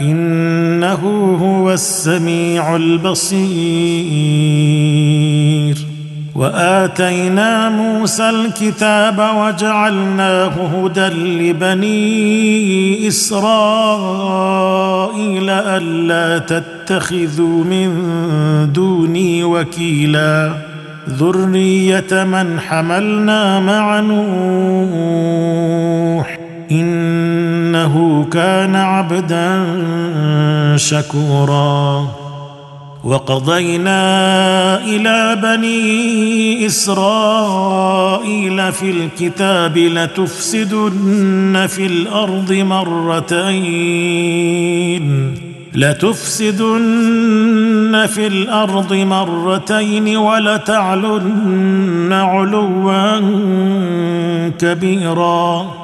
إنه هو السميع البصير. وآتينا موسى الكتاب وجعلناه هدى لبني إسرائيل ألا تتخذوا من دوني وكيلا. ذرية من حملنا مع نوح. إنه كان عبدا شكورا. وقضينا إلى بني إسرائيل في الكتاب لتفسدن في الأرض مرتين. لتفسدن في الأرض مرتين ولتعلن علوا كبيرا.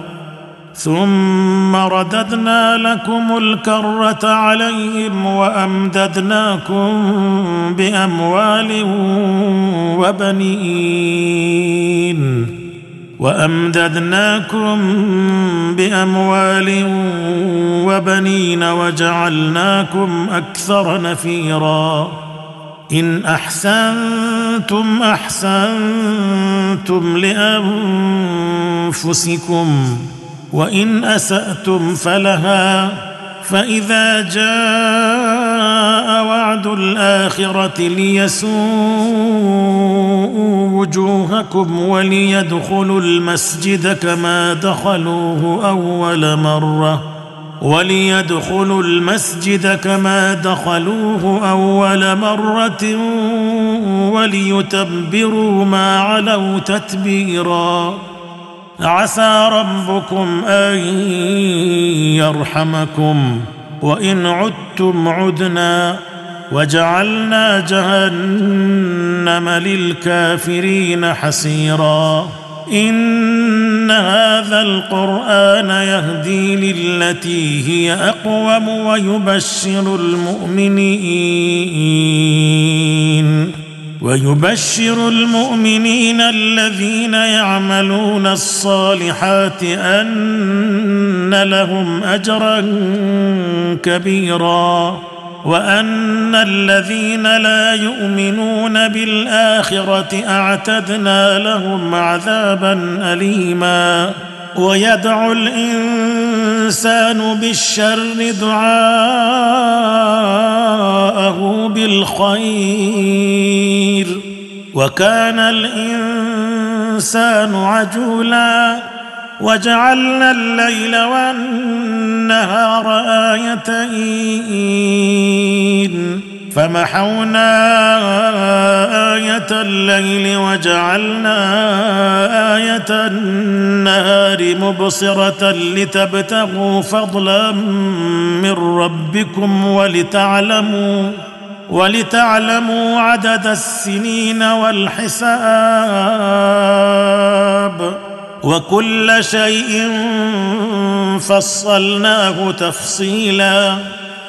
ثم رددنا لكم الكرة عليهم وأمددناكم بأموال وبنين وأمددناكم بأموال وبنين وجعلناكم أكثر نفيرا إن أحسنتم أحسنتم لأنفسكم وإن أسأتم فلها فإذا جاء وعد الآخرة ليسوءوا وجوهكم وليدخلوا المسجد كما دخلوه أول مرة وليدخلوا المسجد كما دخلوه أول مرة وليتبروا ما علوا تتبيرا. عسى ربكم أن يرحمكم وإن عدتم عدنا وجعلنا جهنم للكافرين حسيرا إن هذا القرآن يهدي للتي هي أقوم ويبشر المؤمنين ويبشر المؤمنين الذين يعملون الصالحات أن لهم أجرا كبيرا وأن الذين لا يؤمنون بالآخرة أعتدنا لهم عذابا أليما ويدعو الإنسان بالشر دعاءه بالخير. وكان الإنسان عجولا وجعلنا الليل والنهار آيتين. فمحونا آية الليل وجعلنا آية النهار مبصرة لتبتغوا فضلا من ربكم ولتعلموا ولتعلموا عدد السنين والحساب وكل شيء فصلناه تفصيلا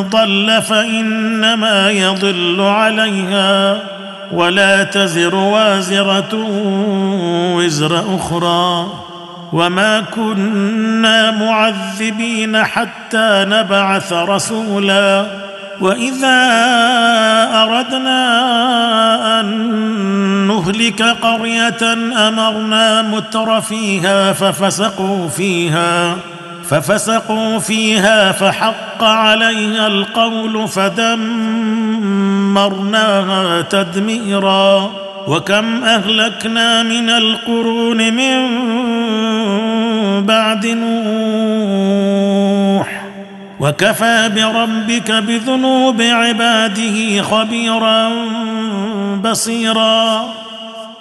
ضل فإنما يضل عليها ولا تزر وازرة وزر أخرى وما كنا معذبين حتى نبعث رسولا وإذا أردنا أن نهلك قرية أمرنا متر فيها ففسقوا فيها ففسقوا فيها فحق عليها القول فدمرناها تدميرا. وكم أهلكنا من القرون من بعد نوح. وكفى بربك بذنوب عباده خبيرا بصيرا.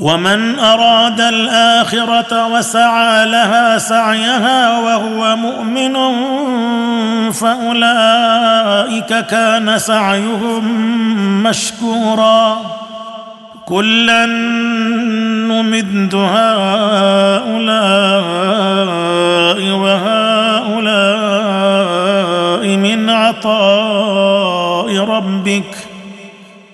ومن أراد الآخرة وسعى لها سعيها وهو مؤمن فأولئك كان سعيهم مشكورا. كلا نمد هؤلاء وهؤلاء من عطاء ربك.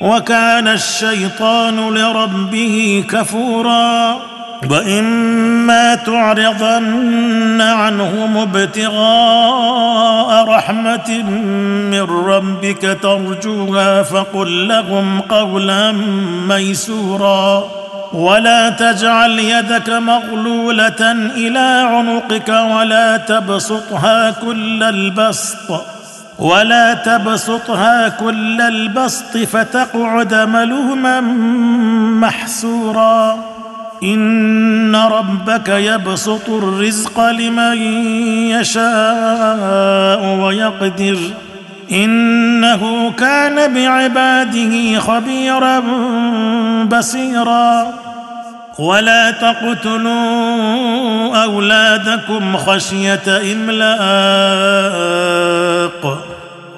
وكان الشيطان لربه كفورا. وإما تعرضن عنهم ابتغاء رحمة من ربك ترجوها فقل لهم قولا ميسورا. ولا تجعل يدك مغلولة إلى عنقك ولا تبسطها كل البسط. ولا تبسطها كل البسط فتقعد ملوما محسورا. إن ربك يبسط الرزق لمن يشاء ويقدر. إنه كان بعباده خبيرا بصيرا. ولا تقتلوا أولادكم خشية إملاق.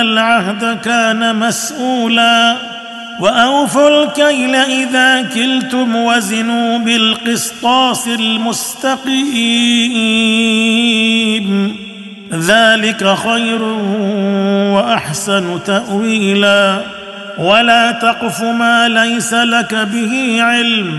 العهد كان مسؤولا. وأوفوا الكيل إذا كلتم وزنوا بالقسطاس المستقيم. ذلك خير وأحسن تأويلا. ولا تقف ما ليس لك به علم.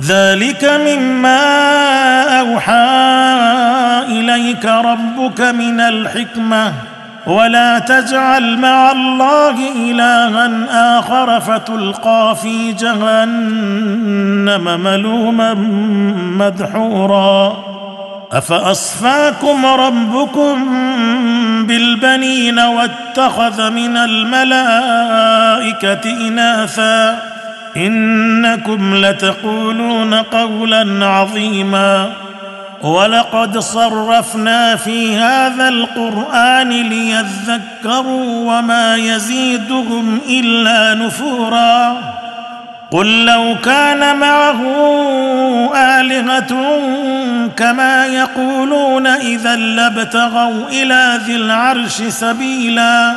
ذلك مما أوحى إليك ربك من الحكمة. ولا تجعل مع الله إلها آخر فتلقى في جهنم ملوما مدحورا. أفأصفاكم ربكم بالبنين واتخذ من الملائكة إناثا؟ إنكم لتقولون قولا عظيما ولقد صرفنا في هذا القرآن ليذكروا وما يزيدهم إلا نفورا قل لو كان معه آلهة كما يقولون إذا لابتغوا إلى ذي العرش سبيلا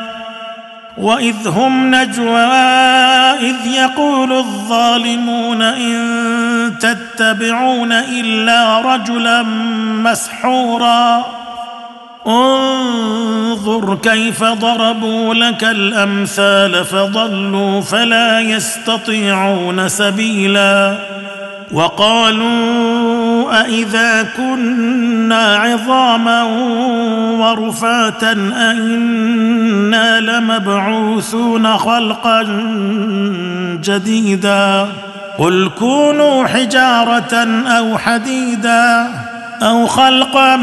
واذ هم نجوى اذ يقول الظالمون ان تتبعون الا رجلا مسحورا انظر كيف ضربوا لك الامثال فضلوا فلا يستطيعون سبيلا وقالوا أإذا كنا عظاما ورفاتا أئنا لمبعوثون خلقا جديدا قل كونوا حجارة أو حديدا أو خلقا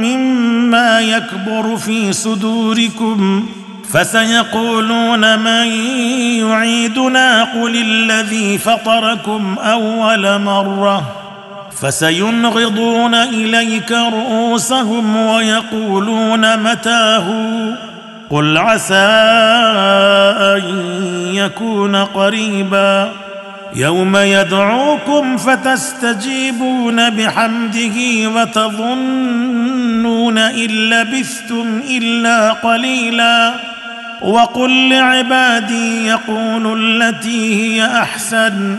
مما يكبر في صدوركم فسيقولون من يعيدنا قل الذي فطركم اول مره فسينغضون إليك رؤوسهم ويقولون متاه؟ قل عسى أن يكون قريبا. يوم يدعوكم فتستجيبون بحمده وتظنون إن لبثتم إلا قليلا. وقل لعبادي يقولوا التي هي أحسن.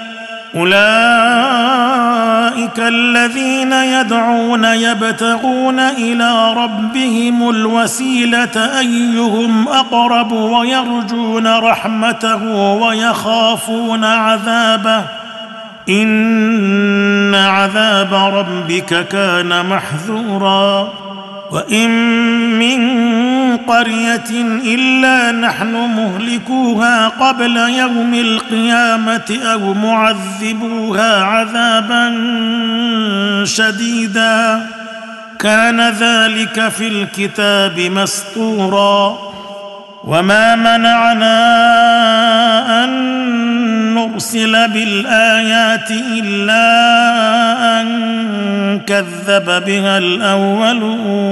أولئك الذين يدعون يبتغون إلى ربهم الوسيلة أيهم أقرب ويرجون رحمته ويخافون عذابه. إن عذاب ربك كان محذورا. وإن من قرية إلا نحن مهلكوها قبل يوم القيامة أو معذبوها عذابا شديدا. كان ذلك في الكتاب مسطورا وما منعنا أن نرسل بالآيات إلا أن كذب بها الأولون.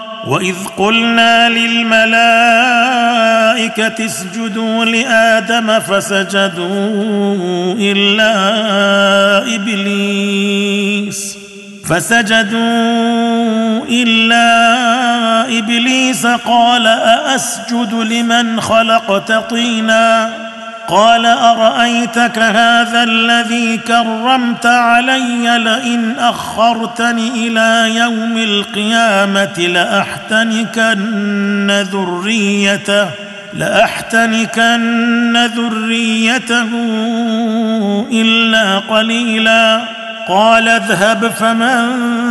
واذ قلنا للملائكه اسجدوا لادم فسجدوا الا ابليس فسجدوا الا ابليس قال ااسجد لمن خلقت طينا قال أرأيتك هذا الذي كرمت علي لئن أخرتني إلى يوم القيامة لأحتنكن ذريته لأحتنكن ذريته إلا قليلا. قال اذهب فمن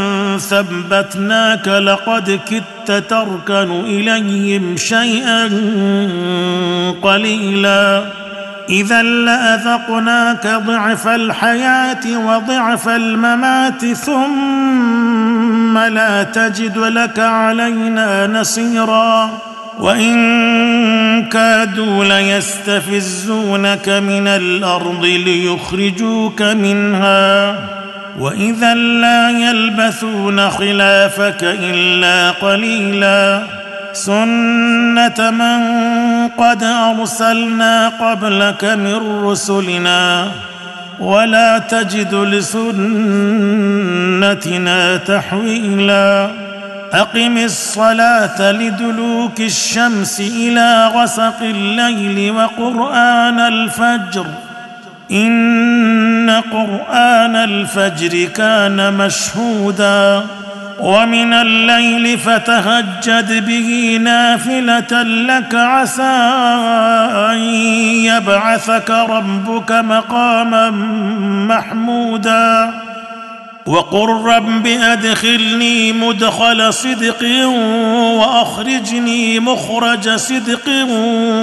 ثبتناك لقد كدت تركن إليهم شيئا قليلا. اذا لأذقناك ضعف الحياة وضعف الممات ثم لا تجد لك علينا نصيرا. وإن كادوا ليستفزونك من الأرض ليخرجوك منها. واذا لا يلبثون خلافك الا قليلا سنه من قد ارسلنا قبلك من رسلنا ولا تجد لسنتنا تحويلا اقم الصلاه لدلوك الشمس إلى غسق الليل وقران الفجر ان قران الفجر كان مشهودا ومن الليل فتهجد به نافله لك عسى ان يبعثك ربك مقاما محمودا وقل رب ادخلني مدخل صدق وأخرجني مخرج صدق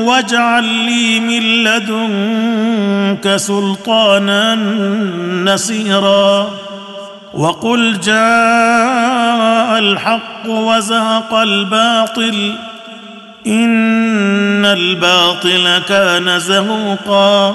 واجعل لي من لدنك سلطانا نصيرا. وقل جاء الحق وزهق الباطل إن الباطل كان زهوقا.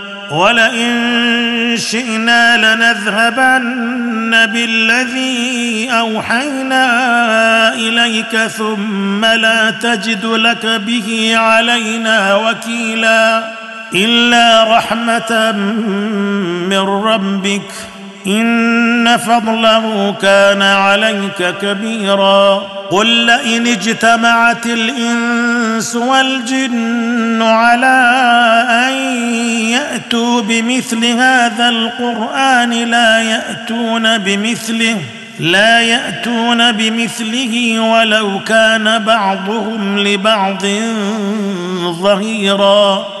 ولئن شئنا لنذهبن بالذي أوحينا إليك ثم لا تجد لك به علينا وكيلا إلا رحمة من ربك إن فضله كان عليك كبيرا قل لئن اجتمعت الإنس والجن على أن يأتوا بمثل هذا القرآن لا يأتون بمثله لا يأتون بمثله ولو كان بعضهم لبعض ظهيرا.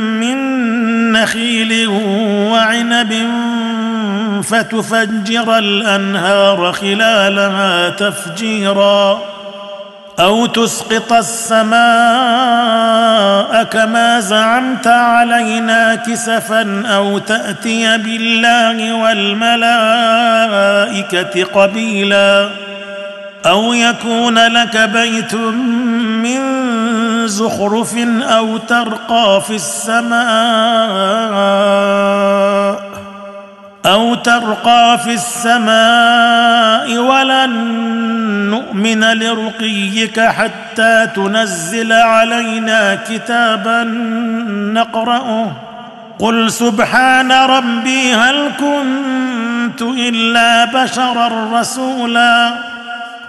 نخيل وعنب فتفجر الأنهار خلالها تفجيرا أو تسقط السماء كما زعمت علينا كسفا أو تأتي بالله والملائكة قبيلا أو يكون لك بيت من زخرف أو ترقى في السماء أو ترقى في السماء ولن نؤمن لرقيك حتى تنزل علينا كتابا نقرأه قل سبحان ربي هل كنت إلا بشرا رسولا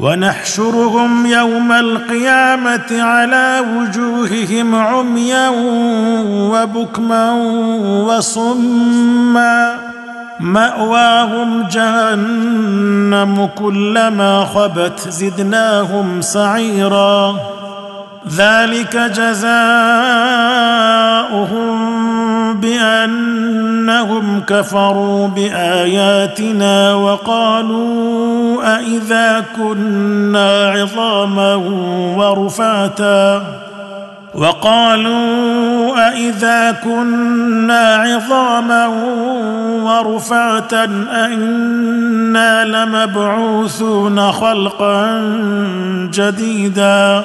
ونحشرهم يوم القيامة على وجوههم عميا وبكما وصما. مأواهم جهنم كلما خبت زدناهم سعيرا. ذلك جزاؤهم بأنهم كفروا بآياتنا وقالوا أإذا كنا عظاما ورفاتا وقالوا أإذا كنا عظاما ورفاتا أئنا لمبعوثون خلقا جديدا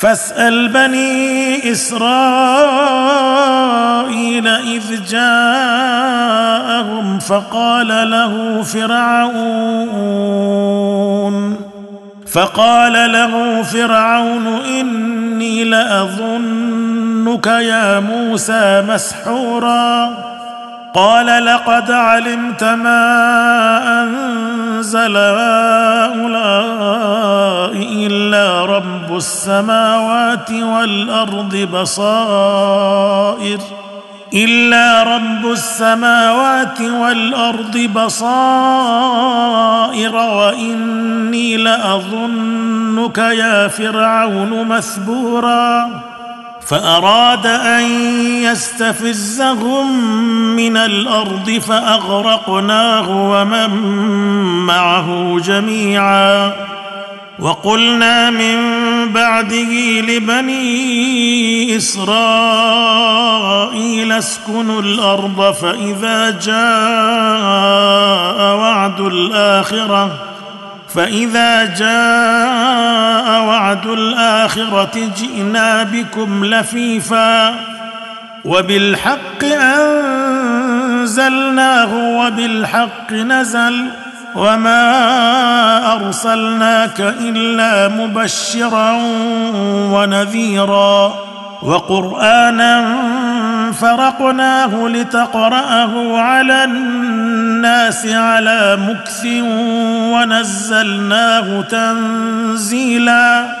فاسأل بني إسرائيل إذ جاءهم فقال له فرعون فقال له فرعون إني لأظنك يا موسى مسحورا قال لقد علمت ما أنزل هؤلاء إلا رب السماوات والأرض بصائر إلا رب السماوات والأرض بصائر وإني لأظنك يا فرعون مثبورا فأراد أن يستفزهم من الأرض فأغرقناه ومن معه جميعا. وقلنا من بعده لبني إسرائيل اسكنوا الأرض فإذا جاء وعد الآخرة فإذا جاء وعد الآخرة جئنا بكم لفيفا وبالحق أنزلناه وبالحق نزل وما أرسلناك إلا مبشرا ونذيرا وقرآنا فرقناه لتقرأه على الناس على مكث ونزلناه تنزيلا